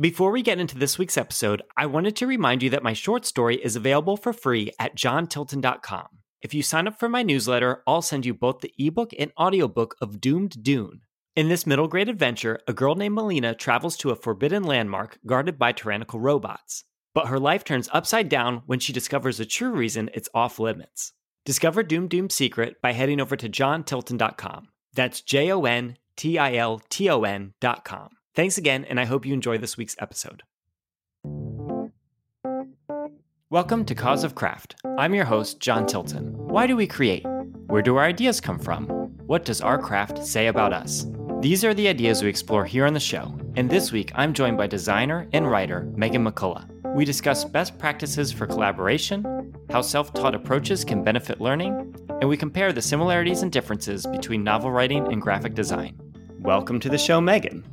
Before we get into this week's episode, I wanted to remind you that my short story is available for free at jontilton.com. If you sign up for my newsletter, I'll send you both the ebook and audiobook of Doomed Dune. In this middle grade adventure, a girl named Melina travels to a forbidden landmark guarded by tyrannical robots. But her life turns upside down when she discovers the true reason it's off limits. Discover Doom Doom's secret by heading over to jontilton.com. That's J O N T I L T O N.com. Thanks again, and I hope you enjoy this week's episode. Welcome to Cause of Craft. I'm your host, Jon Tilton. Why do we create? Where do our ideas come from? What does our craft say about us? These are the ideas we explore here on the show, and this week I'm joined by designer and writer Megan McCullough. We discuss best practices for collaboration, how self taught approaches can benefit learning, and we compare the similarities and differences between novel writing and graphic design. Welcome to the show, Megan.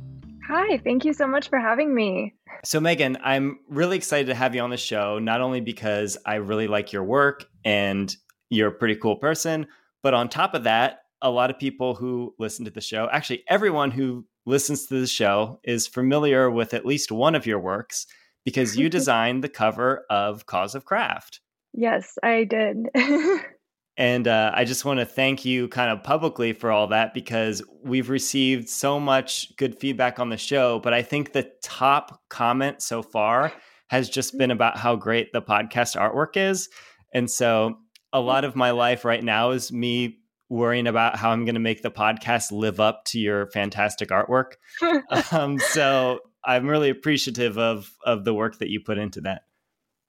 Hi, thank you so much for having me. So, Megan, I'm really excited to have you on the show, not only because I really like your work and you're a pretty cool person, but on top of that, a lot of people who listen to the show, actually, everyone who listens to the show is familiar with at least one of your works because you designed the cover of Cause of Craft. Yes, I did. and uh, I just want to thank you kind of publicly for all that because we've received so much good feedback on the show. But I think the top comment so far has just been about how great the podcast artwork is. And so a lot of my life right now is me worrying about how I'm going to make the podcast live up to your fantastic artwork. um, so I'm really appreciative of of the work that you put into that.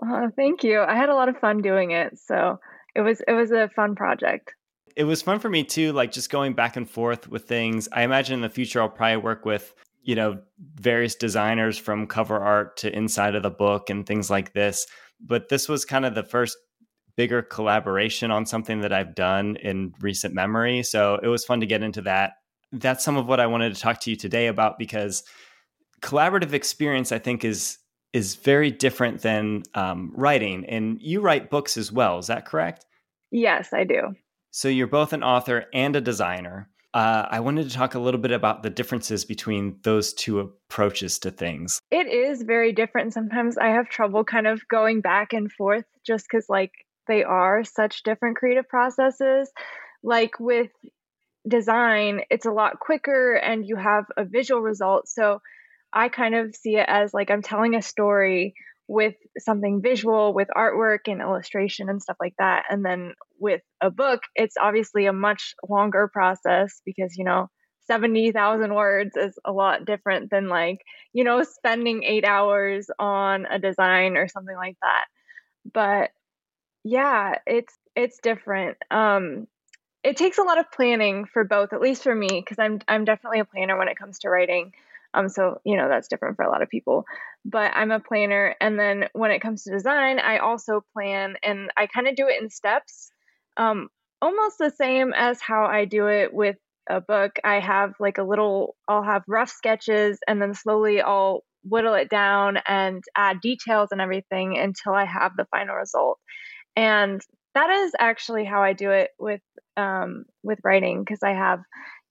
Uh, thank you. I had a lot of fun doing it, so it was it was a fun project. It was fun for me too, like just going back and forth with things. I imagine in the future I'll probably work with you know various designers from cover art to inside of the book and things like this. But this was kind of the first bigger collaboration on something that I've done in recent memory. So it was fun to get into that. That's some of what I wanted to talk to you today about because collaborative experience, I think, is is very different than um, writing. And you write books as well. Is that correct? Yes, I do. So you're both an author and a designer. Uh, I wanted to talk a little bit about the differences between those two approaches to things. It is very different. Sometimes I have trouble kind of going back and forth just because, like, they are such different creative processes. Like with design, it's a lot quicker and you have a visual result. So I kind of see it as like I'm telling a story with something visual, with artwork and illustration and stuff like that. And then with a book, it's obviously a much longer process because, you know, 70,000 words is a lot different than like, you know, spending eight hours on a design or something like that. But yeah, it's it's different. Um, it takes a lot of planning for both, at least for me, because I'm I'm definitely a planner when it comes to writing. Um, so you know that's different for a lot of people, but I'm a planner. And then when it comes to design, I also plan, and I kind of do it in steps, um, almost the same as how I do it with a book. I have like a little, I'll have rough sketches, and then slowly I'll whittle it down and add details and everything until I have the final result and that is actually how I do it with um, with writing because I have,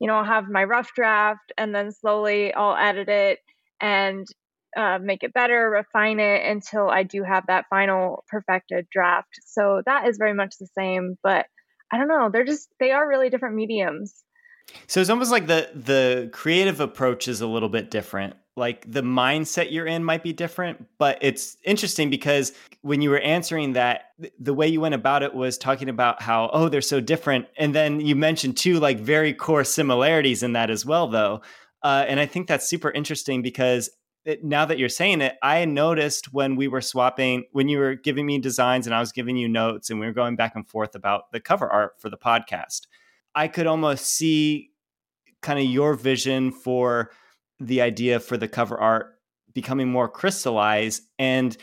you know, I'll have my rough draft and then slowly I'll edit it and uh, make it better, refine it until I do have that final perfected draft. So that is very much the same, but I don't know. They're just they are really different mediums. So it's almost like the the creative approach is a little bit different. Like the mindset you're in might be different but it's interesting because when you were answering that the way you went about it was talking about how oh they're so different. And then you mentioned two like very core similarities in that as well though. Uh, and i think that's super interesting because it, now that you're saying it i noticed when we were swapping when you were giving me designs and i was giving you notes and we were going back and forth about the cover art for the podcast i could almost see kind of your vision for the idea for the cover art becoming more crystallized and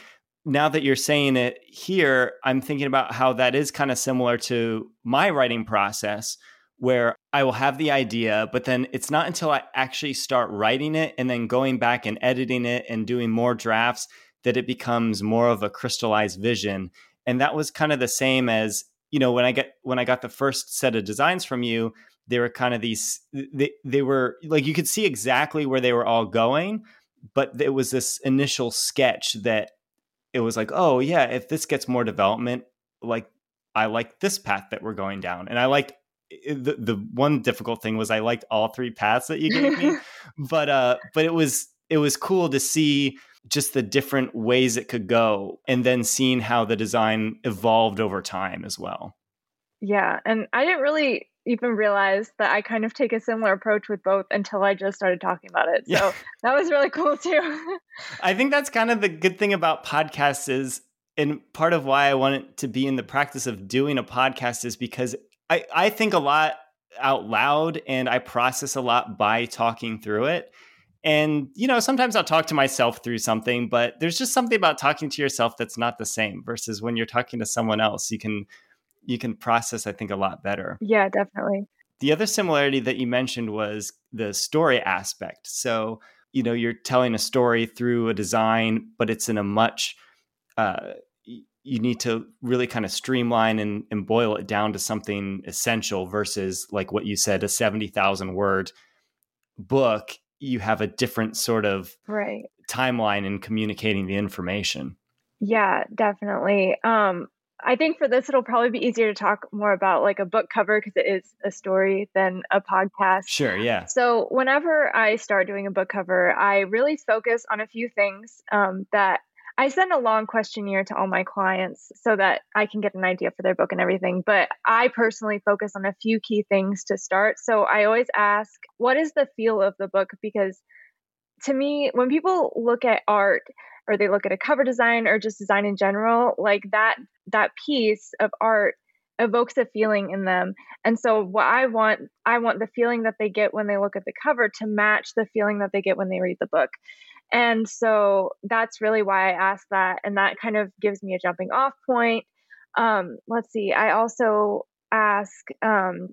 now that you're saying it here i'm thinking about how that is kind of similar to my writing process where i will have the idea but then it's not until i actually start writing it and then going back and editing it and doing more drafts that it becomes more of a crystallized vision and that was kind of the same as you know when i get when i got the first set of designs from you they were kind of these they, they were like you could see exactly where they were all going but it was this initial sketch that it was like, oh yeah, if this gets more development, like I like this path that we're going down, and I liked the the one difficult thing was I liked all three paths that you gave me, but uh, but it was it was cool to see just the different ways it could go, and then seeing how the design evolved over time as well. Yeah, and I didn't really even realize that I kind of take a similar approach with both until I just started talking about it. So yeah. that was really cool too. I think that's kind of the good thing about podcasts is and part of why I wanted to be in the practice of doing a podcast is because I, I think a lot out loud and I process a lot by talking through it. And, you know, sometimes I'll talk to myself through something, but there's just something about talking to yourself that's not the same versus when you're talking to someone else, you can you can process, I think, a lot better. Yeah, definitely. The other similarity that you mentioned was the story aspect. So, you know, you're telling a story through a design, but it's in a much uh, you need to really kind of streamline and, and boil it down to something essential versus like what you said a 70,000 word book you have a different sort of right. timeline in communicating the information. Yeah definitely. Um i think for this it'll probably be easier to talk more about like a book cover because it is a story than a podcast. Sure yeah. So whenever i start doing a book cover i really focus on a few things um, that I send a long questionnaire to all my clients so that I can get an idea for their book and everything. But I personally focus on a few key things to start. So I always ask, what is the feel of the book? Because to me, when people look at art or they look at a cover design or just design in general, like that that piece of art evokes a feeling in them. And so what I want I want the feeling that they get when they look at the cover to match the feeling that they get when they read the book. And so that's really why I asked that. And that kind of gives me a jumping off point. Um, let's see. I also ask, um,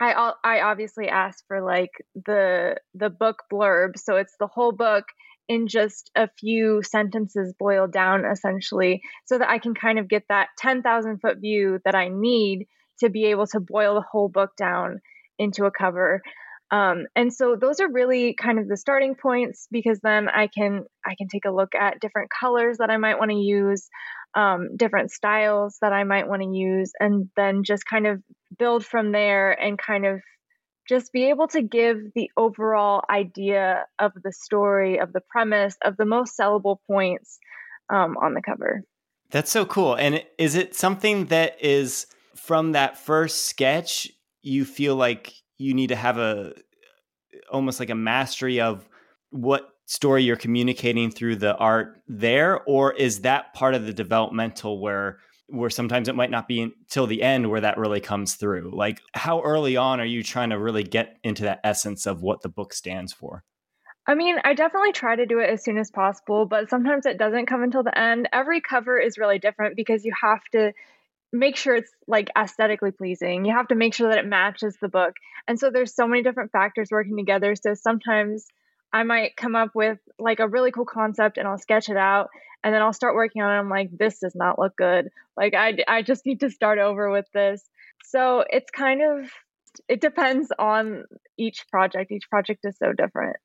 I, I obviously ask for like the the book blurb so it's the whole book in just a few sentences boiled down essentially so that I can kind of get that 10,000 foot view that I need to be able to boil the whole book down into a cover um, and so those are really kind of the starting points because then I can I can take a look at different colors that I might want to use, um, different styles that I might want to use, and then just kind of build from there and kind of just be able to give the overall idea of the story, of the premise, of the most sellable points um, on the cover. That's so cool. And is it something that is from that first sketch? You feel like you need to have a almost like a mastery of what story you're communicating through the art there or is that part of the developmental where where sometimes it might not be until the end where that really comes through like how early on are you trying to really get into that essence of what the book stands for I mean, I definitely try to do it as soon as possible, but sometimes it doesn't come until the end. Every cover is really different because you have to make sure it's like aesthetically pleasing. You have to make sure that it matches the book. And so there's so many different factors working together. So sometimes I might come up with like a really cool concept and I'll sketch it out and then I'll start working on it. I'm like, this does not look good. Like I, I just need to start over with this. So it's kind of, it depends on each project. Each project is so different.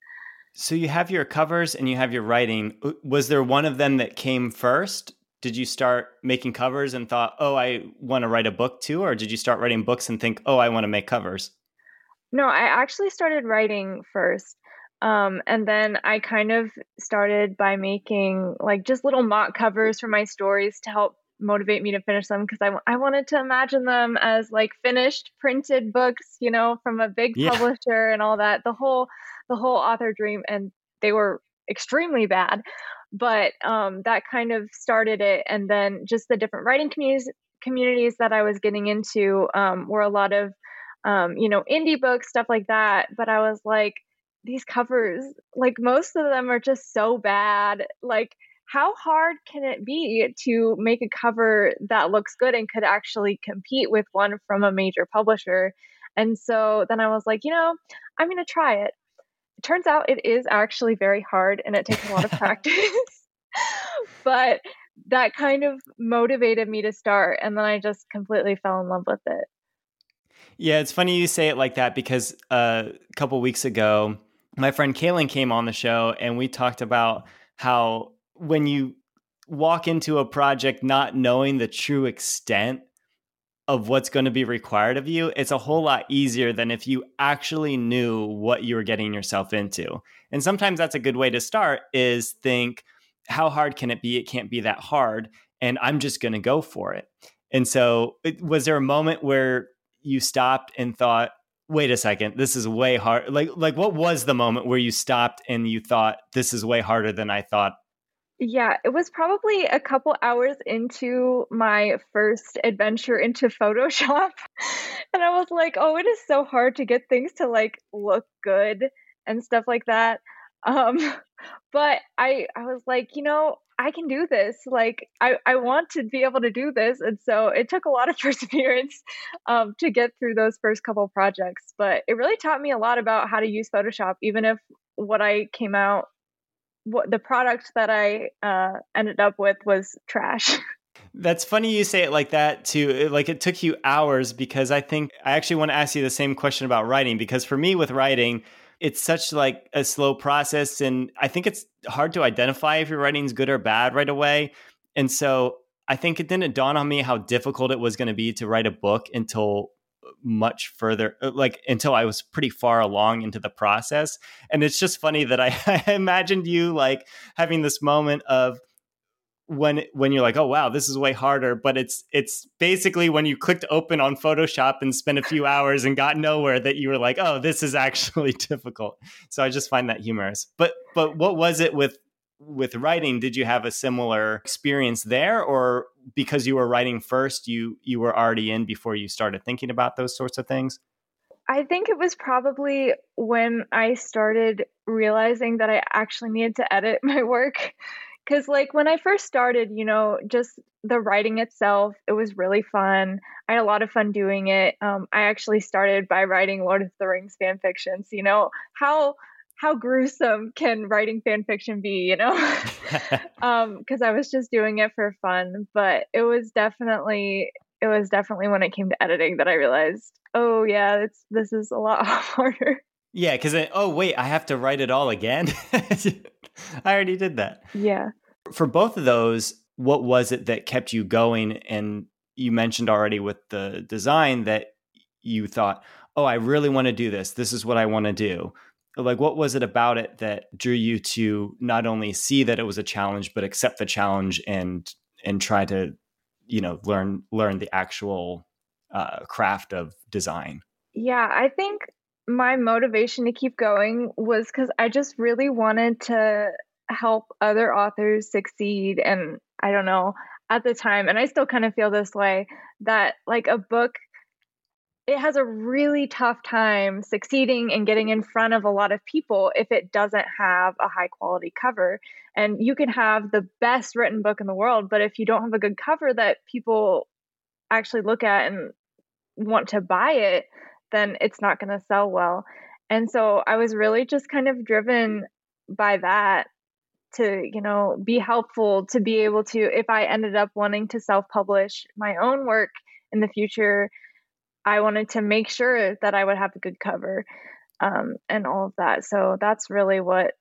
So you have your covers and you have your writing. Was there one of them that came first did you start making covers and thought, oh, I want to write a book too? Or did you start writing books and think, oh, I want to make covers? No, I actually started writing first. Um, and then I kind of started by making like just little mock covers for my stories to help motivate me to finish them because I, I wanted to imagine them as like finished printed books, you know, from a big yeah. publisher and all that. The whole the whole author dream and they were extremely bad but um, that kind of started it and then just the different writing communities communities that i was getting into um, were a lot of um, you know indie books stuff like that but i was like these covers like most of them are just so bad like how hard can it be to make a cover that looks good and could actually compete with one from a major publisher? And so then i was like you know i'm going to try it it turns out it is actually very hard and it takes a lot of practice. but that kind of motivated me to start. And then I just completely fell in love with it. Yeah, it's funny you say it like that because uh, a couple weeks ago, my friend Kaylin came on the show and we talked about how when you walk into a project not knowing the true extent of what's going to be required of you, it's a whole lot easier than if you actually knew what you were getting yourself into. And sometimes that's a good way to start is think, how hard can it be? It can't be that hard. And I'm just going to go for it. And so, was there a moment where you stopped and thought, wait a second, this is way hard? Like, like what was the moment where you stopped and you thought, this is way harder than I thought yeah, it was probably a couple hours into my first adventure into Photoshop. and I was like, oh, it is so hard to get things to like look good and stuff like that. Um, but I I was like, you know, I can do this. Like I, I want to be able to do this. And so it took a lot of perseverance um, to get through those first couple projects. But it really taught me a lot about how to use Photoshop, even if what I came out what the product that I uh, ended up with was trash. That's funny you say it like that too. Like it took you hours because I think I actually want to ask you the same question about writing because for me with writing, it's such like a slow process and I think it's hard to identify if your writing's good or bad right away. And so I think it didn't dawn on me how difficult it was going to be to write a book until much further uh, like until i was pretty far along into the process. And it's just funny that I, I, imagined you like having this moment of when when you're like oh wow this is way harder. But it's it's basically when you clicked open on photoshop and spent a few hours and got nowhere that you were like oh this is actually difficult. So i just find that humorous. But but what was it with with writing did you have a similar experience there? Or because you were writing first you you were already in before you started thinking about those sorts of things? I think it was probably when i started realizing that i actually needed to edit my work. Because like when i first started you know just the writing itself it was really fun. I had a lot of fun doing it. Um, i actually started by writing lord of the rings fan fictions you know? How how gruesome can writing fan fiction be, you know? um, because I was just doing it for fun, but it was definitely it was definitely when it came to editing that I realized, oh yeah, it's this is a lot harder. Yeah, because oh wait, I have to write it all again. I already did that. Yeah. For both of those, what was it that kept you going? And you mentioned already with the design that you thought, oh, I really want to do this. This is what I want to do like what was it about it that drew you to not only see that it was a challenge but accept the challenge and and try to you know learn learn the actual uh, craft of design? Yeah i think my motivation to keep going was because i just really wanted to help other authors succeed and i don't know at the time and i still kind of feel this way that like a book it has a really tough time succeeding and getting in front of a lot of people if it doesn't have a high quality cover. And you can have the best written book in the world, but if you don't have a good cover that people actually look at and want to buy it, then it's not going to sell well. And so I was really just kind of driven by that to, you know, be helpful to be able to, if I ended up wanting to self publish my own work in the future, I wanted to make sure that I would have a good cover um, and all of that. So that's really what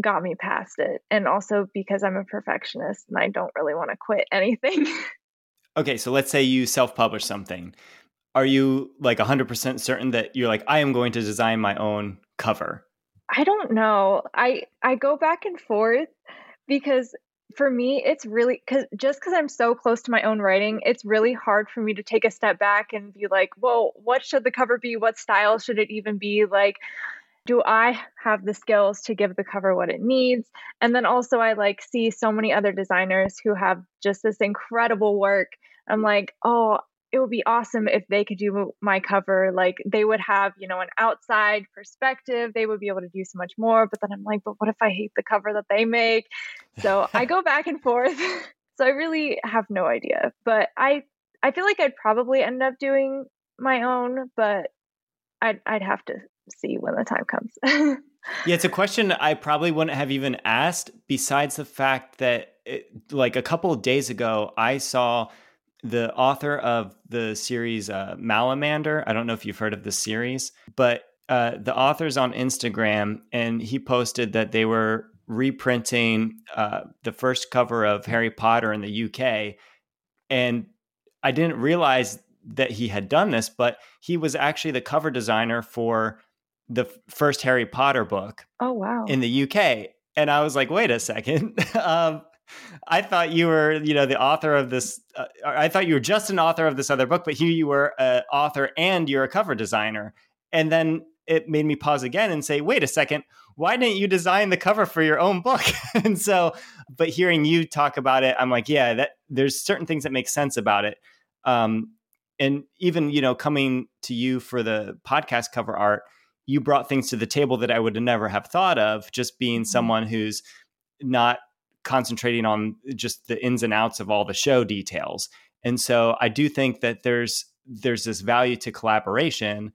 got me past it. And also because I'm a perfectionist and I don't really want to quit anything. okay, so let's say you self publish something. Are you like 100% certain that you're like, I am going to design my own cover? I don't know. I I go back and forth because for me it's really cuz just cuz I'm so close to my own writing, it's really hard for me to take a step back and be like, "Well, what should the cover be? What style should it even be?" Like do I have the skills to give the cover what it needs? And then also I like see so many other designers who have just this incredible work. I'm like, "Oh, it would be awesome if they could do my cover. Like they would have, you know, an outside perspective. They would be able to do so much more. But then I'm like, but what if I hate the cover that they make? So I go back and forth. so I really have no idea. But I I feel like I'd probably end up doing my own, but I'd I'd have to see when the time comes. yeah, it's a question I probably wouldn't have even asked. Besides the fact that, it, like a couple of days ago, I saw the author of the series uh, Malamander. I don't know if you've heard of this series, but uh, the authors on Instagram, and he posted that they were reprinting uh, the first cover of Harry Potter in the UK. And I didn't realize that he had done this, but he was actually the cover designer for the first Harry Potter book. Oh, wow. In the UK. And I was like, wait a second. um, I thought you were, you know, the author of this. Uh, I thought you were just an author of this other book, but here you were an author and you're a cover designer. And then it made me pause again and say, wait a second, why didn't you design the cover for your own book? and so, but hearing you talk about it, I'm like, yeah, that there's certain things that make sense about it. Um, and even, you know, coming to you for the podcast cover art, you brought things to the table that I would never have thought of, just being mm-hmm. someone who's not concentrating on just the ins and outs of all the show details. And so I do think that there's there's this value to collaboration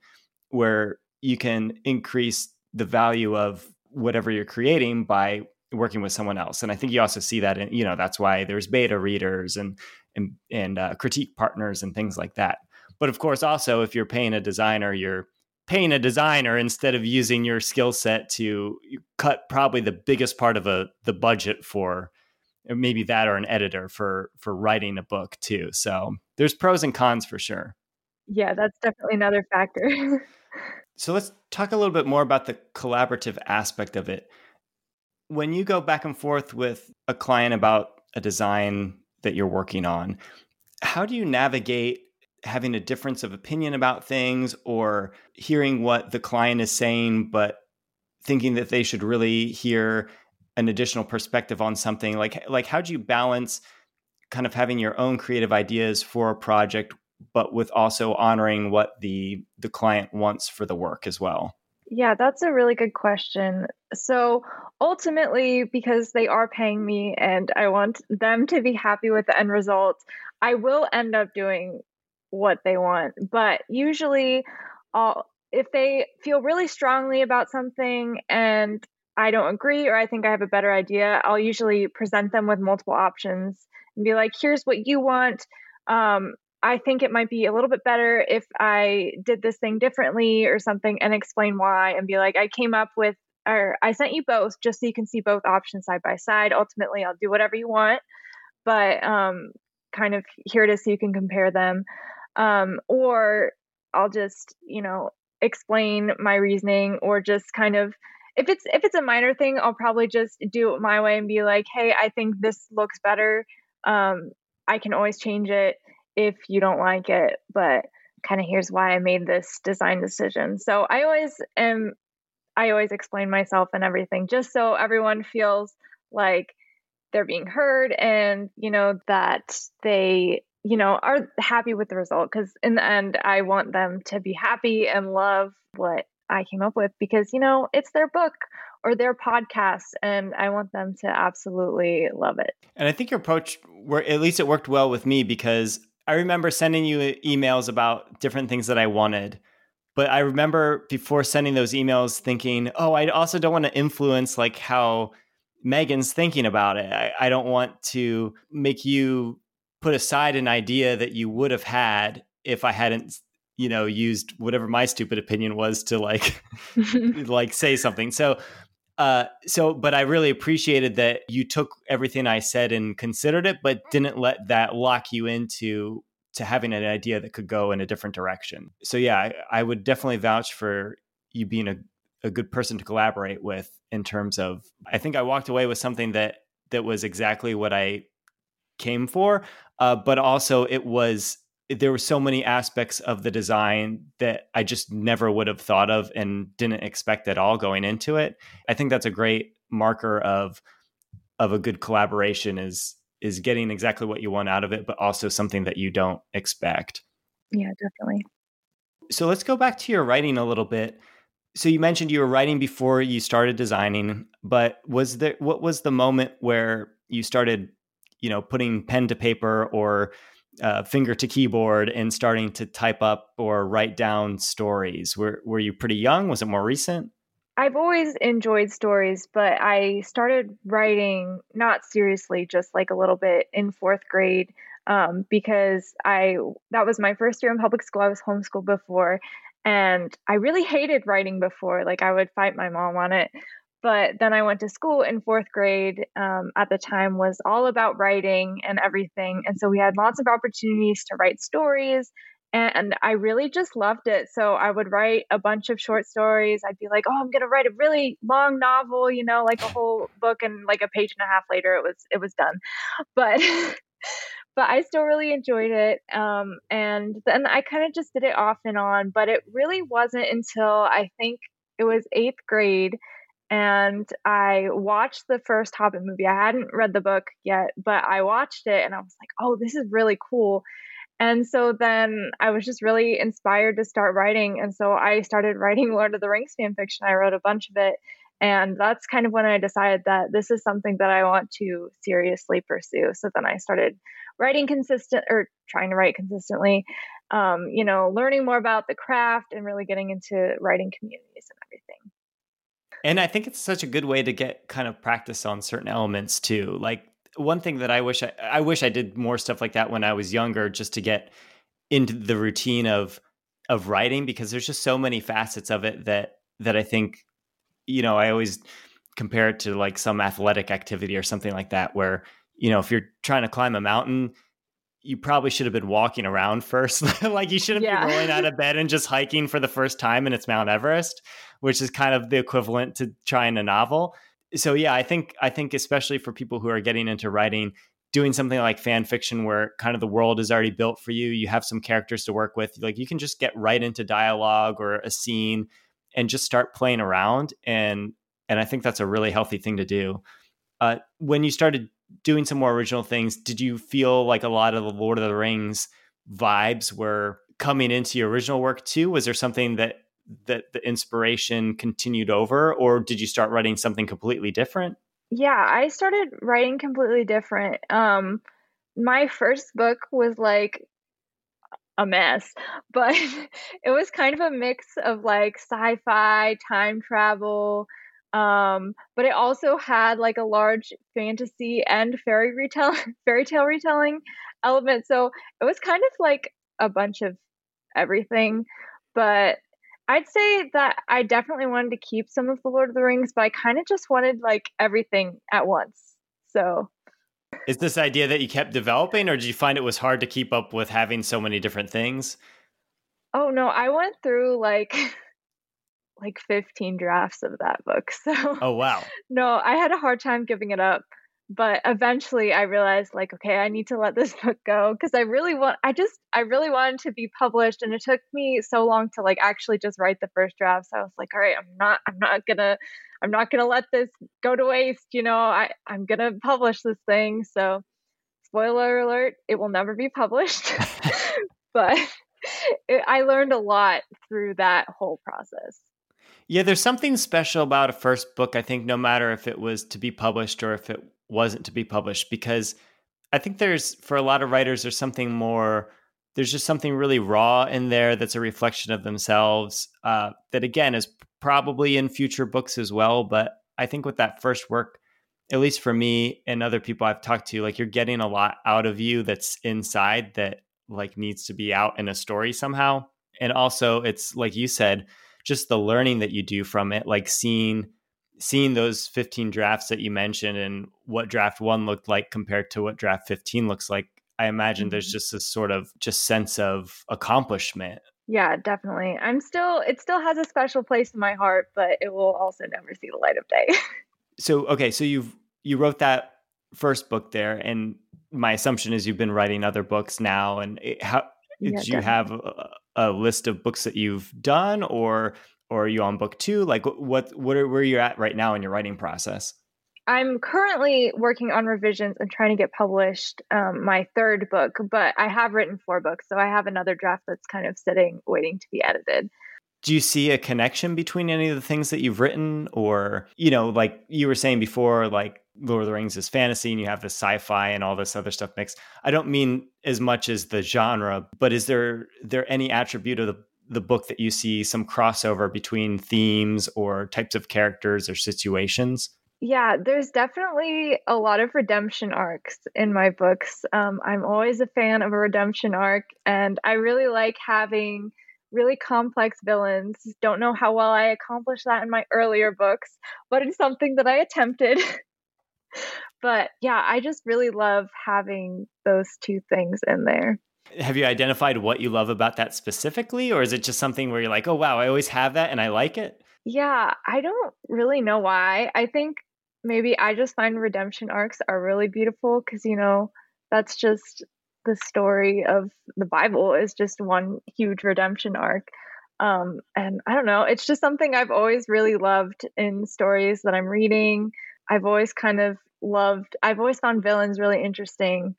where you can increase the value of whatever you're creating by working with someone else. And I think you also see that in, you know, that's why there's beta readers and and and uh, critique partners and things like that. But of course, also if you're paying a designer, you're paying a designer instead of using your skill set to cut probably the biggest part of a the budget for uh, maybe that or an editor for for writing a book too. So there's pros and cons for sure. Yeah, that's definitely another factor. So let's talk a little bit more about the collaborative aspect of it. When you go back and forth with a client about a design that you're working on, how do you navigate having a difference of opinion about things or hearing what the client is saying, but thinking that they should really hear an additional perspective on something? Like, like how do you balance kind of having your own creative ideas for a project but with also honoring what the the client wants for the work as well? Yeah, that's a really good question. So ultimately, because they are paying me and I want them to be happy with the end result, I will end up doing what they want. But usually, I'll, if they feel really strongly about something and I don't agree or I think I have a better idea, I'll usually present them with multiple options and be like, here's what you want. Um, I think it might be a little bit better if I did this thing differently or something and explain why and be like, I came up with, or I sent you both just so you can see both options side by side. Ultimately, I'll do whatever you want, but um, kind of here it is so you can compare them. Um, or I'll just, you know, explain my reasoning or just kind of if it's if it's a minor thing i'll probably just do it my way and be like hey i think this looks better um, i can always change it if you don't like it, but kind of here's why I made this design decision. So I always am I always explain myself and everything just so everyone feels like they're being heard and you know that they you know are happy with the result because in the end I want them to be happy and love what I came up with because you know it's their book or their podcast and I want them to absolutely love it. And I think your approach where at least it worked well with me because I remember sending you emails about different things that I wanted. But I remember before sending those emails thinking, oh, I also don't want to influence like how Megan's thinking about it. I, I don't want to make you put aside an idea that you would have had if I hadn't you know used whatever my stupid opinion was to like like say something so uh, so, but I really appreciated that you took everything I said and considered it, but didn't let that lock you into to having an idea that could go in a different direction. So, yeah, I, I would definitely vouch for you being a, a good person to collaborate with in terms of. I think I walked away with something that that was exactly what I came for, uh, but also it was there were so many aspects of the design that I just never would have thought of and didn't expect at all going into it. I think that's a great marker of of a good collaboration is is getting exactly what you want out of it, but also something that you don't expect. Yeah, definitely. So let's go back to your writing a little bit. So you mentioned you were writing before you started designing, but was there what was the moment where you started, you know, putting pen to paper or uh, finger to keyboard and starting to type up or write down stories? Were were you pretty young? Was it more recent? I've always enjoyed stories, but I started writing not seriously, just like a little bit in fourth grade, um, because I that was my first year in public school. I was homeschooled before, And I really hated writing before. Like I would fight my mom on it. But then I went to school in fourth grade um, at the time was all about writing and everything. And so we had lots of opportunities to write stories. And I really just loved it. So I would write a bunch of short stories. I'd be like, oh, I'm going to write a really long novel, you know, like a whole book. And like a page and a half later, it was, it was done. But but I still really enjoyed it. Um, and then I kind of just did it off and on, but it really wasn't until I think it was eighth grade and I watched the first Hobbit movie. I hadn't read the book yet, but I watched it and I was like, oh, this is really cool. And so then I was just really inspired to start writing. And so I started writing Lord of the Rings fan fiction. I wrote a bunch of it. And that's kind of when I decided that this is something that I want to seriously pursue. So then I started writing consistent or trying to write consistently, um, you know, learning more about the craft and really getting into writing communities and everything. And I think it's such a good way to get kind of practice on certain elements too. Like one thing that I wish I, I wish I did more stuff like that when I was younger, just to get into the routine of of writing because there's just so many facets of it that that I think, you know, I always compare it to like some athletic activity or something like that where you know, if you're trying to climb a mountain, you probably should have been walking around first. like you shouldn't yeah. be rolling out of bed and just hiking for the first time and it's Mount Everest, which is kind of the equivalent to trying a novel. So yeah, I think I think especially for people who are getting into writing, doing something like fan fiction where kind of the world is already built for you, you have some characters to work with, like you can just get right into dialogue or a scene and just start playing around and and I think that's a really healthy thing to do. Uh, when you started doing some more original things, did you feel like a lot of the Lord of the Rings vibes were coming into your original work too? Was there something that that the inspiration continued over, or did you start writing something completely different? Yeah, I started writing completely different. Um, my first book was like a mess, but it was kind of a mix of like sci-fi, time travel, um but it also had like a large fantasy and fairy retell fairy tale retelling element. So it was kind of like a bunch of everything but i'd say that i definitely wanted to keep some of the lord of the rings but i kind of just wanted like everything at once so. Is this idea that you kept developing or did you find it was hard to keep up with having so many different things? Oh no i went through like like 15 drafts of that book. So Oh wow. no, I had a hard time giving it up. But eventually I realized like okay, I need to let this book go because I really want I just I really wanted to be published and it took me so long to like actually just write the first draft. So I was like, all right, I'm not I'm not going to I'm not going to let this go to waste, you know. I I'm going to publish this thing. So spoiler alert, it will never be published. but it, I learned a lot through that whole process. Yeah, there's something special about a first book, I think, no matter if it was to be published or if it wasn't to be published, because I think there's, for a lot of writers, there's something more, there's just something really raw in there that's a reflection of themselves uh, that, again, is probably in future books as well. But I think with that first work, at least for me and other people I've talked to, like you're getting a lot out of you that's inside that like needs to be out in a story somehow. And also, it's like you said, just the learning that you do from it, like seeing seeing those 15 drafts that you mentioned and what draft one looked like compared to what draft 15 looks like i imagine mm-hmm. there's just this sort of just sense of accomplishment. Yeah definitely. I'm still it still has a special place in my heart but it will also never see the light of day. So okay so you've you wrote that first book there and my assumption is you've been writing other books now and it, how yeah, did you have a, a, list of books that you've done or or are you on book two? Like what what are where you're at right now in your writing process? I'm currently working on revisions and trying to get published um, my third book but i have written four books so i have another draft that's kind of sitting waiting to be edited do you see a connection between any of the things that you've written? Or you know like you were saying before like lord of the rings is fantasy and you have the sci-fi and all this other stuff mixed. I don't mean as much as the genre but is there there any attribute of the, the book that you see some crossover between themes or types of characters or situations? Yeah there's definitely a lot of redemption arcs in my books. Um, i'm always a fan of a redemption arc and i really like having really complex villains. Don't know how well I accomplished that in my earlier books, but it's something that I attempted. but yeah, I just really love having those two things in there. Have you identified what you love about that specifically, or is it just something where you're like, oh, wow, I always have that and I like it? Yeah, I don't really know why. I think maybe I just find redemption arcs are really beautiful because, you know, that's just the story of the Bible is just one huge redemption arc. Um, and I don't know, it's just something I've always really loved in stories that I'm reading. I've always kind of loved, I've always found villains really interesting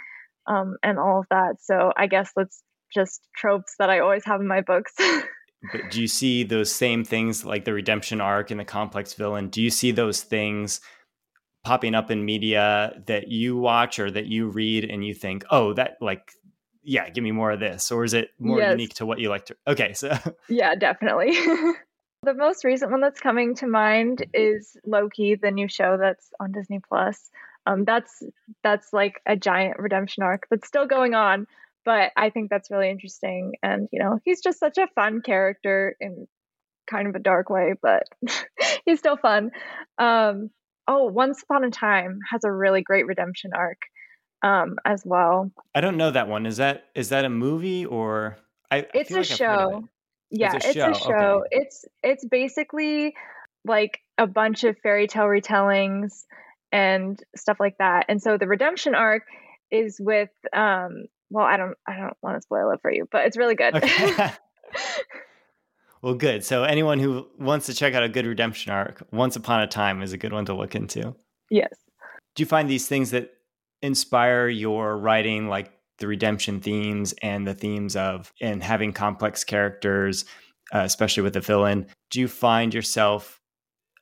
um, and all of that. So I guess that's just tropes that I always have in my books. do you see those same things like the redemption arc and the complex villain? Do you see those things popping up in media that you watch or that you read and you think, oh, that like, yeah, give me more of this? Or is it more yes. unique to what you like to? Okay, so. Yeah, definitely. the most recent one that's coming to mind is Loki, the new show that's on Disney Plus. Um, that's that's like a giant redemption arc that's still going on, but I think that's really interesting. And you know, he's just such a fun character in kind of a dark way, but he's still fun. Um, oh, Once Upon a Time has a really great redemption arc um, as well. I don't know that one. Is that is that a movie or? I, it's a like show. Yeah, it's a show. It's, a show. It's it's basically like a bunch of fairy tale retellings and stuff like that. And so the redemption arc is with um well, I don't I don't want to spoil it for you, but it's really good. Okay. Well, good. So anyone who wants to check out a good redemption arc, Once Upon a Time is a good one to look into. Yes. Do you find these things that inspire your writing, like the redemption themes and the themes of and having complex characters, uh, especially with the villain? Do you find yourself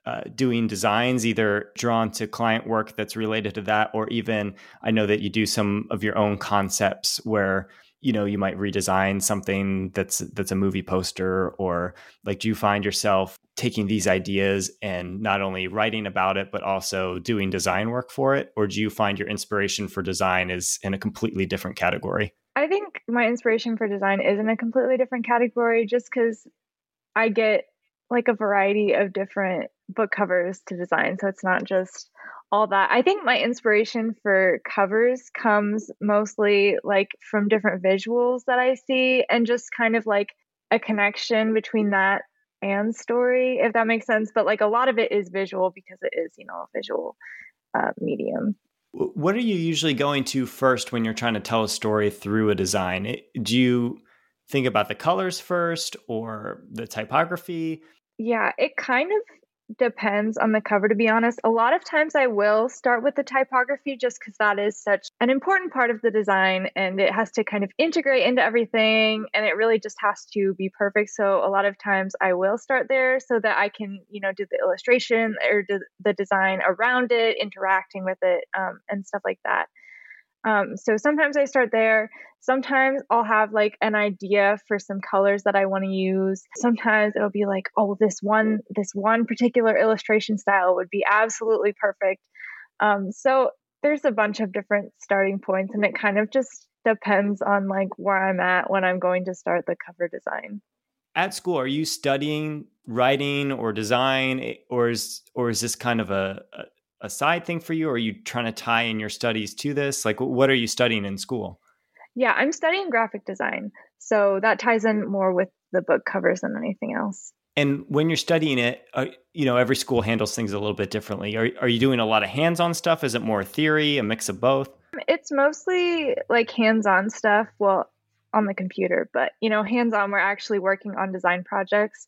uh, doing designs either drawn to client work that's related to that, or even I know that you do some of your own concepts where you know you might redesign something that's that's a movie poster or like do you find yourself taking these ideas and not only writing about it but also doing design work for it? Or do you find your inspiration for design is in a completely different category? I think my inspiration for design is in a completely different category just because i get like a variety of different book covers to design. So it's not just all that. I think my inspiration for covers comes mostly like from different visuals that I see and just kind of like a connection between that and story, if that makes sense. But like a lot of it is visual because it is, you know, a visual uh, medium. What are you usually going to first when you're trying to tell a story through a design? Do you think about the colors first or the typography? Yeah, it kind of depends on the cover, to be honest. A lot of times I will start with the typography just because that is such an important part of the design and it has to kind of integrate into everything and it really just has to be perfect. So a lot of times I will start there so that I can, you know, do the illustration or do the design around it, interacting with it, um, and stuff like that. Um, so sometimes I start there. Sometimes I'll have like an idea for some colors that I want to use. Sometimes it'll be like, oh, this one, this one particular illustration style would be absolutely perfect. Um, so there's a bunch of different starting points, and it kind of just depends on like where I'm at when I'm going to start the cover design. At school, are you studying writing or design, or is or is this kind of a, a side thing for you or are you trying to tie in your studies to this? Like what are you studying in school? Yeah i'm studying graphic design so that ties in more with the book covers than anything else. And when you're studying it uh, you know every school handles things a little bit differently. Are, are you doing a lot of hands-on stuff? Is it more theory a mix of both? It's mostly like hands-on stuff well on the computer but you know hands-on we're actually working on design projects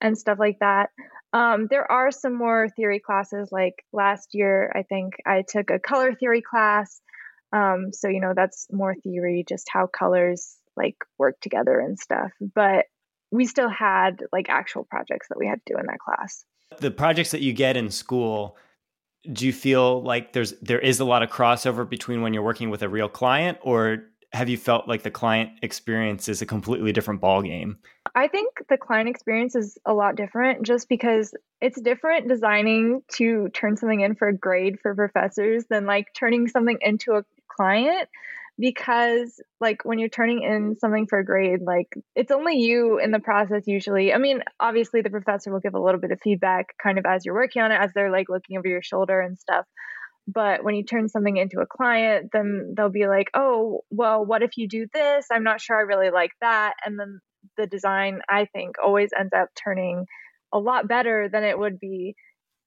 and stuff like that um, there are some more theory classes. Like last year, I think I took a color theory class. Um, so you know that's more theory, just how colors like work together and stuff. But we still had like actual projects that we had to do in that class. The projects that you get in school, do you feel like there's there is a lot of crossover between when you're working with a real client, or have you felt like the client experience is a completely different ball game? I think the client experience is a lot different just because it's different designing to turn something in for a grade for professors than like turning something into a client because like when you're turning in something for a grade like it's only you in the process usually i mean obviously the professor will give a little bit of feedback kind of as you're working on it as they're like looking over your shoulder and stuff but when you turn something into a client then they'll be like oh well what if you do this? I'm not sure i really like that. And then the design i think always ends up turning a lot better than it would be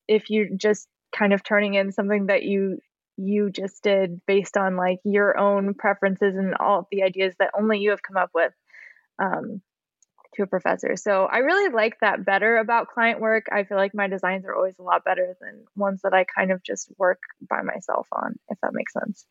if you just kind of turning in something that you you just did based on like your own preferences and all the ideas that only you have come up with. Um, to a professor. So I really like that better about client work. I feel like my designs are always a lot better than ones that I kind of just work by myself on, if that makes sense.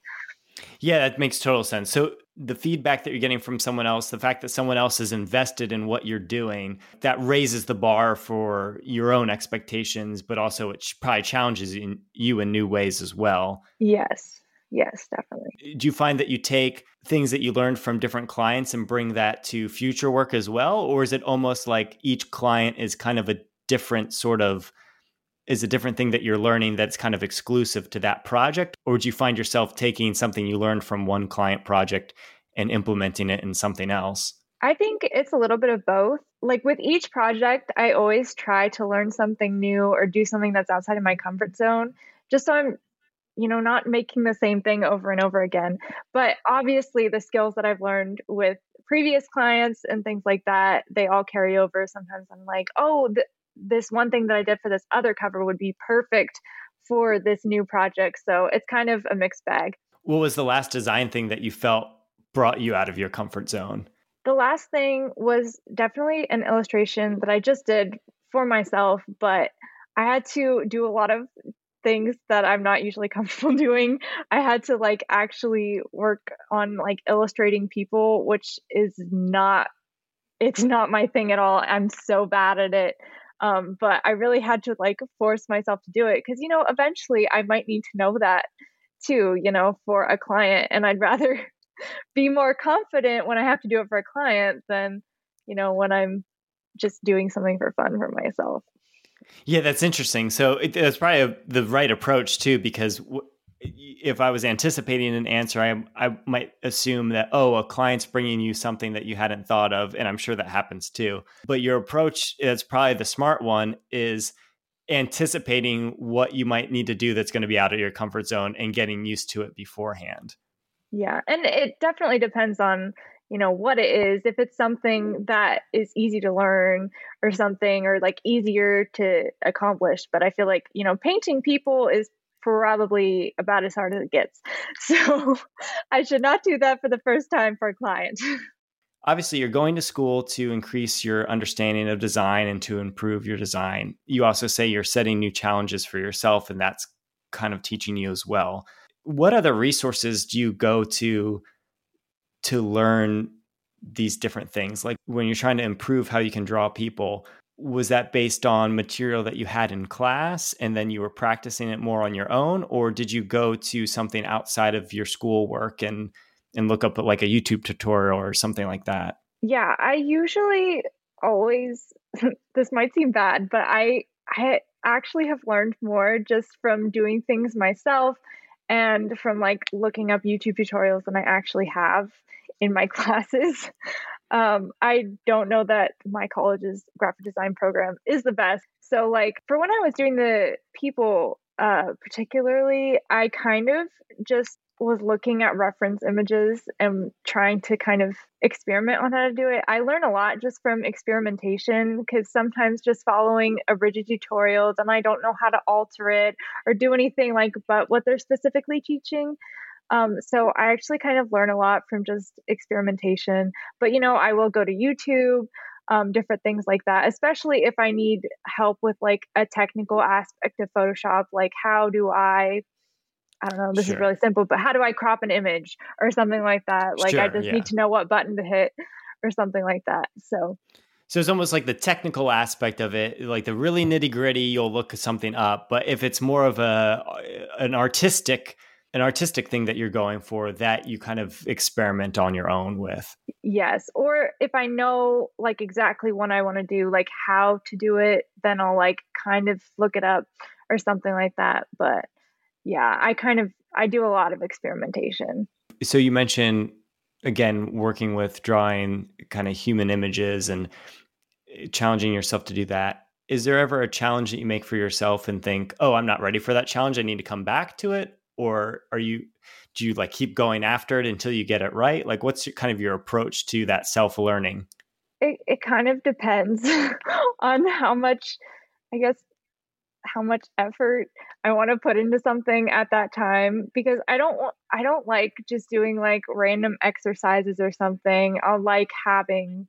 Yeah, that makes total sense. So the feedback that you're getting from someone else, the fact that someone else is invested in what you're doing, that raises the bar for your own expectations, but also it probably challenges you in new ways as well. Yes. Yes, definitely. Eh, do you find that you take things that you learned from different clients and bring that to future work as well? Or is it almost like each client is kind of a different sort of is a different thing that you're learning that's kind of exclusive to that project? Or do you find yourself taking something you learned from one client project and implementing it in something else? I think it's a little bit of both. Like with each project, I always try to learn something new or do something that's outside of my comfort zone, just so I'm, you know, not making the same thing over and over again. But obviously, the skills that I've learned with previous clients and things like that, they all carry over. Sometimes I'm like, oh, th- this one thing that I did for this other cover would be perfect for this new project. So it's kind of a mixed bag. What was the last design thing that you felt brought you out of your comfort zone? The last thing was definitely an illustration that I just did for myself, but I had to do a lot of things that I'm not usually comfortable doing. I had to like actually work on like illustrating people, which is not it's not my thing at all. I'm so bad at it. Um, but I really had to like force myself to do it because, you know, eventually I might need to know that too, you know, for a client. And I'd rather be more confident when I have to do it for a client than, you know, when I'm just doing something for fun for myself. Yeah, that's interesting. So it, that's probably a, the right approach too, because w- if I was anticipating an answer, I I might assume that oh, a client's bringing you something that you hadn't thought of, and I'm sure that happens too. But your approach is probably the smart one is anticipating what you might need to do that's going to be out of your comfort zone and getting used to it beforehand. Yeah, and it definitely depends on you know what it is if it's something mm-hmm. that is easy to learn or something or like easier to accomplish but i feel like you know painting people is probably about as hard as it gets. So I should not do that for the first time for a client. Obviously, you're going to school to increase your understanding of design and to improve your design. You also say you're setting new challenges for yourself, and that's kind of teaching you as well. What other resources do you go to to learn these different things? Like when you're trying to improve how you can draw people, was that based on material that you had in class and then you were practicing it more on your own or did you go to something outside of your school work and and look up like a YouTube tutorial or something like that? Yeah, I usually always this might seem bad, but I I actually have learned more just from doing things myself and from like looking up YouTube tutorials than I actually have in my classes. Um, I don't know that my college's graphic design program is the best. So, like, for when I was doing the people, uh, particularly, I kind of just was looking at reference images and trying to kind of experiment on how to do it. I learn a lot just from experimentation because sometimes just following a rigid tutorial, then I don't know how to alter it or do anything like but what they're specifically teaching. Um, so I actually kind of learn a lot from just experimentation. But, you know, I will go to YouTube, um, different things like that, especially if I need help with like a technical aspect of Photoshop, like how do I. I don't know, this sure. is really simple, but how do I crop an image or something like that? Like, sure, I just yeah. need to know what button to hit or something like that. So, so it's almost like the technical aspect of it, like the really nitty gritty, you'll look something up. But if it's more of a uh, an artistic an artistic thing that you're going for that you kind of experiment on your own with. Yes. Or if I know like exactly what I want to do, like how to do it, then I'll like kind of look it up or something like that. But yeah, I kind of I do a lot of experimentation. so you mentioned again working with drawing kind of human images and eh, challenging yourself to do that. Is there ever a challenge that you make for yourself and think, "Oh, I'm not ready for that challenge. I need to come back to it," or are you do you like keep going after it until you get it right? Like, what's your, kind of your approach to that self learning? It it kind of depends on how much, I guess, how much effort I want to put into something at that time because I don't I don't like just doing like random exercises or something. I'll like having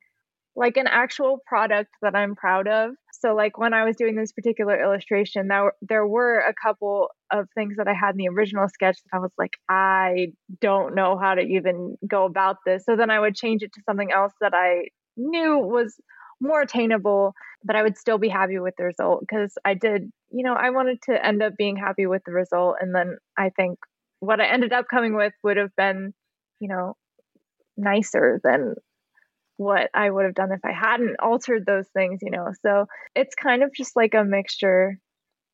like an actual product that I'm proud of. So like when I was doing this particular illustration, there there were a couple of things that I had in the original sketch that I was like, I don't know how to even go about this. So then I would change it to something else that I knew was more attainable, but I would still be happy with the result because I did, you know, I wanted to end up being happy with the result. And then I think what I ended up coming with would have been, you know, nicer than what I would have done if I hadn't altered those things, you know. So it's kind of just like a mixture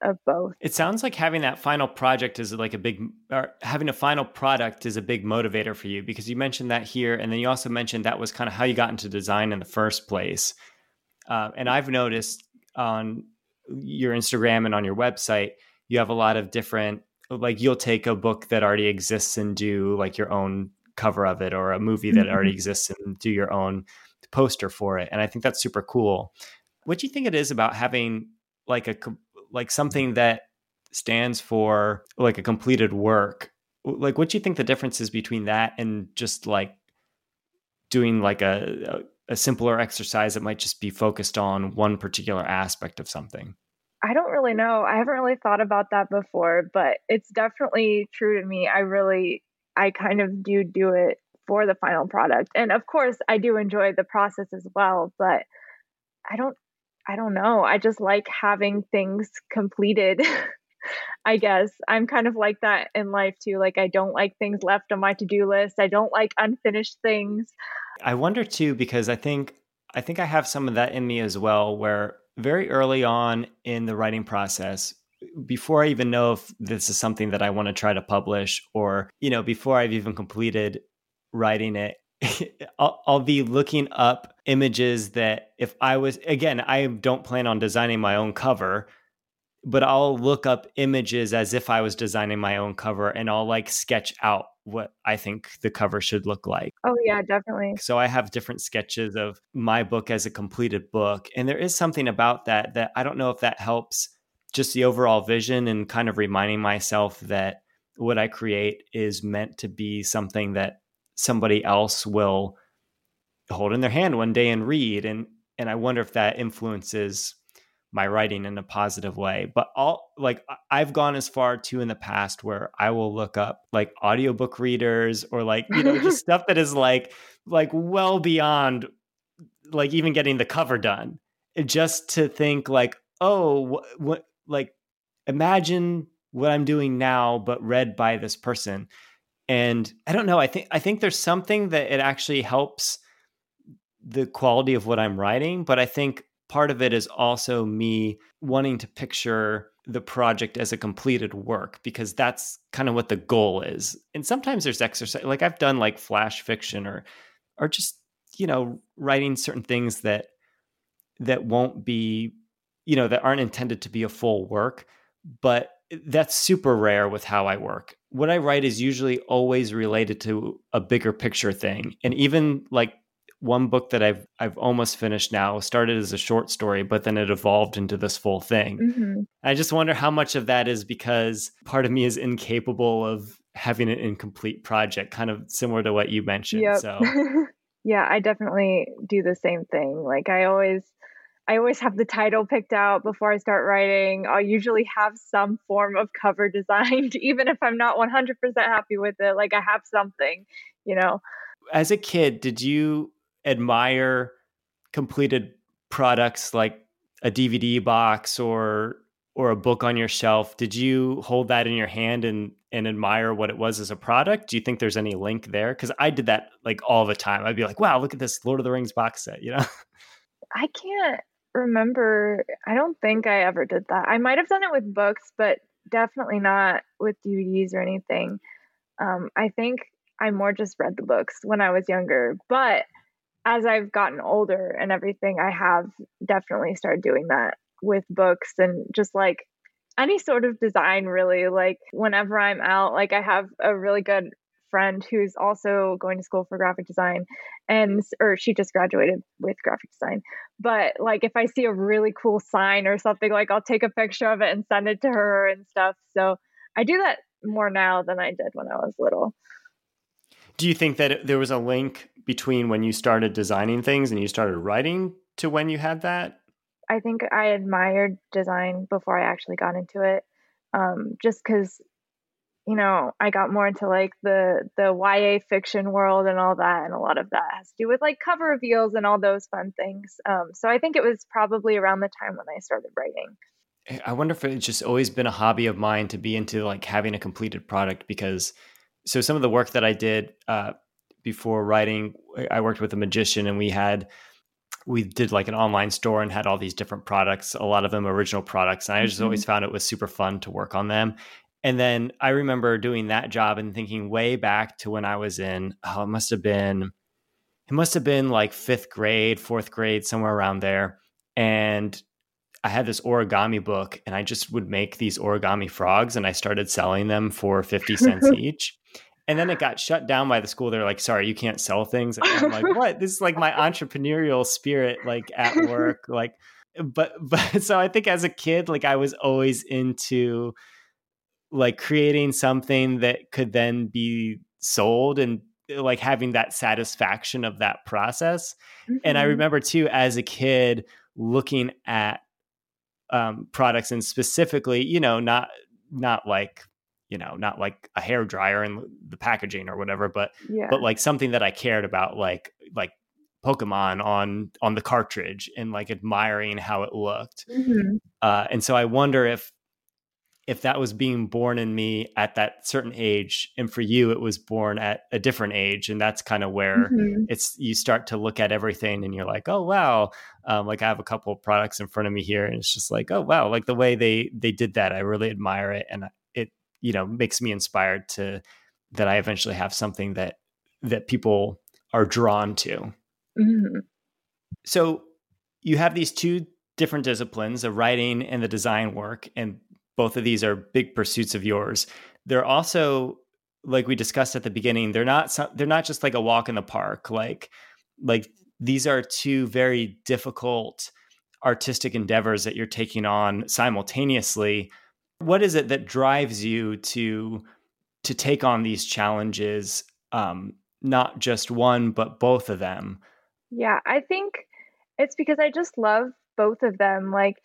of both. It sounds like having that final project is like a big, or having a final product is a big motivator for you because you mentioned that here. And then you also mentioned that was kind of how you got into design in the first place. Uh, and I've noticed on your Instagram and on your website, you have a lot of different, like you'll take a book that already exists and do like your own cover of it or a movie that mm-hmm. already exists and do your own poster for it. And I think that's super cool. What do you think it is about having like a like something that stands for like a completed work? Like what do you think the difference is between that and just like doing like a, a, simpler exercise that might just be focused on one particular aspect of something? I don't really know. I haven't really thought about that before, but it's definitely true to me. I really I kind of do do it for the final product. And of course, I do enjoy the process as well, but I don't I don't know. I just like having things completed. I guess I'm kind of like that in life too. Like, I don't like things left on my to do list. I don't like unfinished things. I wonder too, because I think, I think I have some of that in me as well, where very early on in the writing process, before I even know if this is something that I want to try to publish, or, you know, before I've even completed writing it, I'll, I'll, be looking up images that if I was, again, I don't plan on designing my own cover, but I'll look up images as if I was designing my own cover and I'll like sketch out what I think the cover should look like. Oh, yeah, definitely. So I have different sketches of my book as a completed book. And there is something about that that I don't know if that helps just the overall vision and kind of reminding myself that what I create is meant to be something that somebody else will hold in their hand one day and read and and I wonder if that influences my writing in a positive way. But all like I've gone as far too in the past where I will look up like audiobook readers or like you know just stuff that is like like well beyond like even getting the cover done. Just to think like oh what, what like imagine what I'm doing now but read by this person. And i don't know i think i think there's something that it actually helps the quality of what i'm writing but i think part of it is also me wanting to picture the project as a completed work because that's kind of what the goal is and sometimes there's exercise like i've done like flash fiction or or just you know writing certain things that that won't be you know that aren't intended to be a full work but that's super rare with how I work. What I write is usually always related to a bigger picture thing. And even like one book that I've I've almost finished now started as a short story, but then it evolved into this full thing. Mm-hmm. I just wonder how much of that is because part of me is incapable of having an incomplete project, kind of similar to what you mentioned. Yep. So yeah, I definitely do the same thing. Like I always I always have the title picked out before I start writing. I'll usually have some form of cover designed, even if I'm not 100% happy with it. Like I have something, you know. As a kid, did you admire completed products like a DVD box or or a book on your shelf? Did you hold that in your hand and and admire what it was as a product? Do you think there's any link there? Because I did that like all the time. I'd be like, "Wow, look at this Lord of the Rings box set," you know. I can't remember. I don't think I ever did that. I might have done it with books, but definitely not with DVDs or anything. Um, I think I more just read the books when I was younger. But as I've gotten older and everything, I have definitely started doing that with books and just like any sort of design really. Like whenever i'm out like i have a really good friend who's also going to school for graphic design and or she just graduated with graphic design. But like if i see a really cool sign or something like i'll take a picture of it and send it to her and stuff. So i do that more now than i did when i was little do you think that there was a link between when you started designing things and you started writing to when you had that I think I admired design before I actually got into it. Um, just because, you know, I got more into like the the YA fiction world and all that, and a lot of that has to do with like cover reveals and all those fun things. Um, so I think it was probably around the time when I started writing. Eh, I wonder if it's just always been a hobby of mine to be into like having a completed product because so some of the work that I did uh, before writing, I worked with a magician and we had we did like an online store and had all these different products, a lot of them original products. And I just mm-hmm. always found it was super fun to work on them. And then I remember doing that job and thinking way back to when I was in, oh, it must have been, it must have been like fifth grade, fourth grade, somewhere around there. And I had this origami book and I just would make these origami frogs and I started selling them for 50 cents each. And then it got shut down by the school. They're like, sorry, you can't sell things. And I'm like, what? This is like my entrepreneurial spirit, like at work. like, but, but so I think as a kid, like I was always into like creating something that could then be sold and like having that satisfaction of that process. Mm-hmm. And I mm-hmm. remember too, as a kid, looking at um, products and specifically, you know, not not like you know, not like a hair dryer and the packaging or whatever, but yeah. but like something that I cared about, like like Pokemon on on the cartridge and like admiring how it looked. Mm-hmm. Uh, and so I wonder if if that was being born in me at that certain age, and for you it was born at a different age, and that's kind of where mm-hmm. it's you start to look at everything and you're like, oh wow, um, like I have a couple of products in front of me here, and it's just like, oh wow, like the way they they did that, I really admire it, and you know makes me inspired to that I eventually have something that that people are drawn to. Mm-hmm. So you have these two different disciplines, the writing and the design work, and both of these are big pursuits of yours. They're also like we discussed at the beginning, they're not they're not just like a walk in the park. Like like these are two very difficult artistic endeavors that you're taking on simultaneously what is it that drives you to to take on these challenges um, not just one but both of them? Yeah i think it's because i just love both of them. Like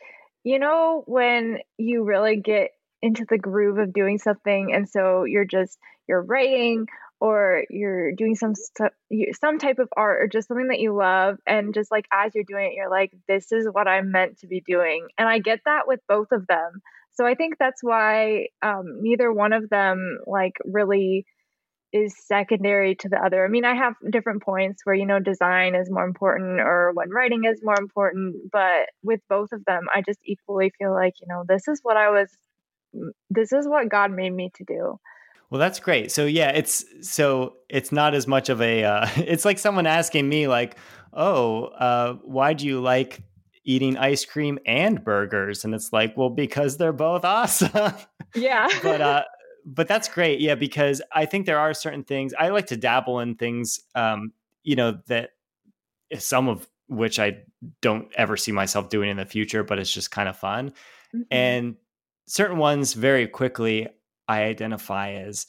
you know when you really get into the groove of doing something and so you're just you're writing or you're doing some stuff some type of art or just something that you love and just like as you're doing it you're like this is what i'm meant to be doing. And i get that with both of them so I think that's why um, neither one of them like really is secondary to the other. I mean, I have different points where, you know, design is more important or when writing is more important, but with both of them, I just equally feel like, you know, this is what I was, this is what God made me to do. Well, that's great. So yeah, it's so it's not as much of a. Uh, it's like someone asking me, like, "Oh, uh, why do you like eating ice cream and burgers and it's like well because they're both awesome. Yeah. But uh but that's great. Yeah because i think there are certain things i like to dabble in things um you know that some of which i don't ever see myself doing in the future but it's just kind of fun. Mm-hmm. and certain ones very quickly i identify as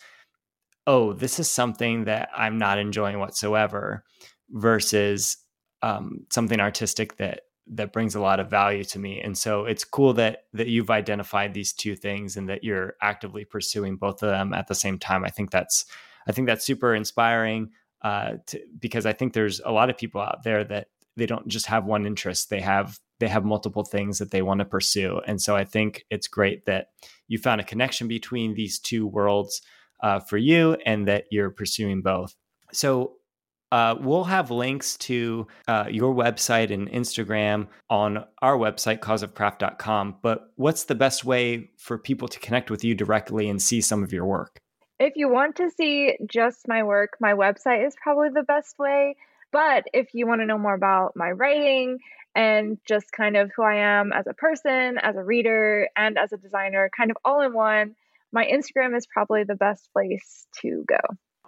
oh this is something that i'm not enjoying whatsoever versus um, something artistic that that brings a lot of value to me. And so it's cool that that you've identified these two things and that you're actively pursuing both of them at the same time. I think that's i think that's super inspiring uh, to, because i think there's a lot of people out there that they don't just have one interest. They have they have multiple things that they want to pursue. And so i think it's great that you found a connection between these two worlds uh, for you and that you're pursuing both. So uh, we'll have links to uh, your website and Instagram on our website, causeofcraft.com. But what's the best way for people to connect with you directly and see some of your work? If you want to see just my work, my website is probably the best way. But if you want to know more about my writing and just kind of who I am as a person, as a reader, and as a designer, kind of all in one, my Instagram is probably the best place to go.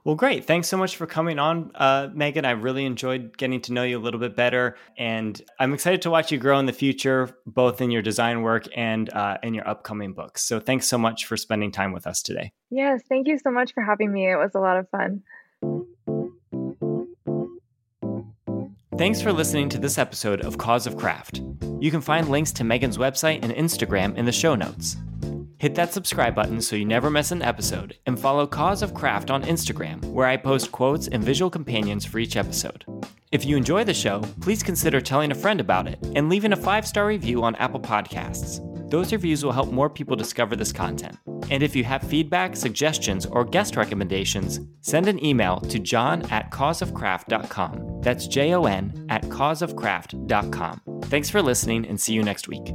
Well, great. Thanks so much for coming on, uh, Megan. I really enjoyed getting to know you a little bit better. And I'm excited to watch you grow in the future, both in your design work and uh, in your upcoming books. So thanks so much for spending time with us today. Yes, thank you so much for having me. It was a lot of fun. Thanks for listening to this episode of Cause of Craft. You can find links to Megan's website and Instagram in the show notes. Hit that subscribe button so you never miss an episode, and follow Cause of Craft on Instagram, where I post quotes and visual companions for each episode. If you enjoy the show, please consider telling a friend about it and leaving a five star review on Apple Podcasts. Those reviews will help more people discover this content. And if you have feedback, suggestions, or guest recommendations, send an email to jon at causeofcraft.com. That's J O N at causeofcraft.com. Thanks for listening and see you next week.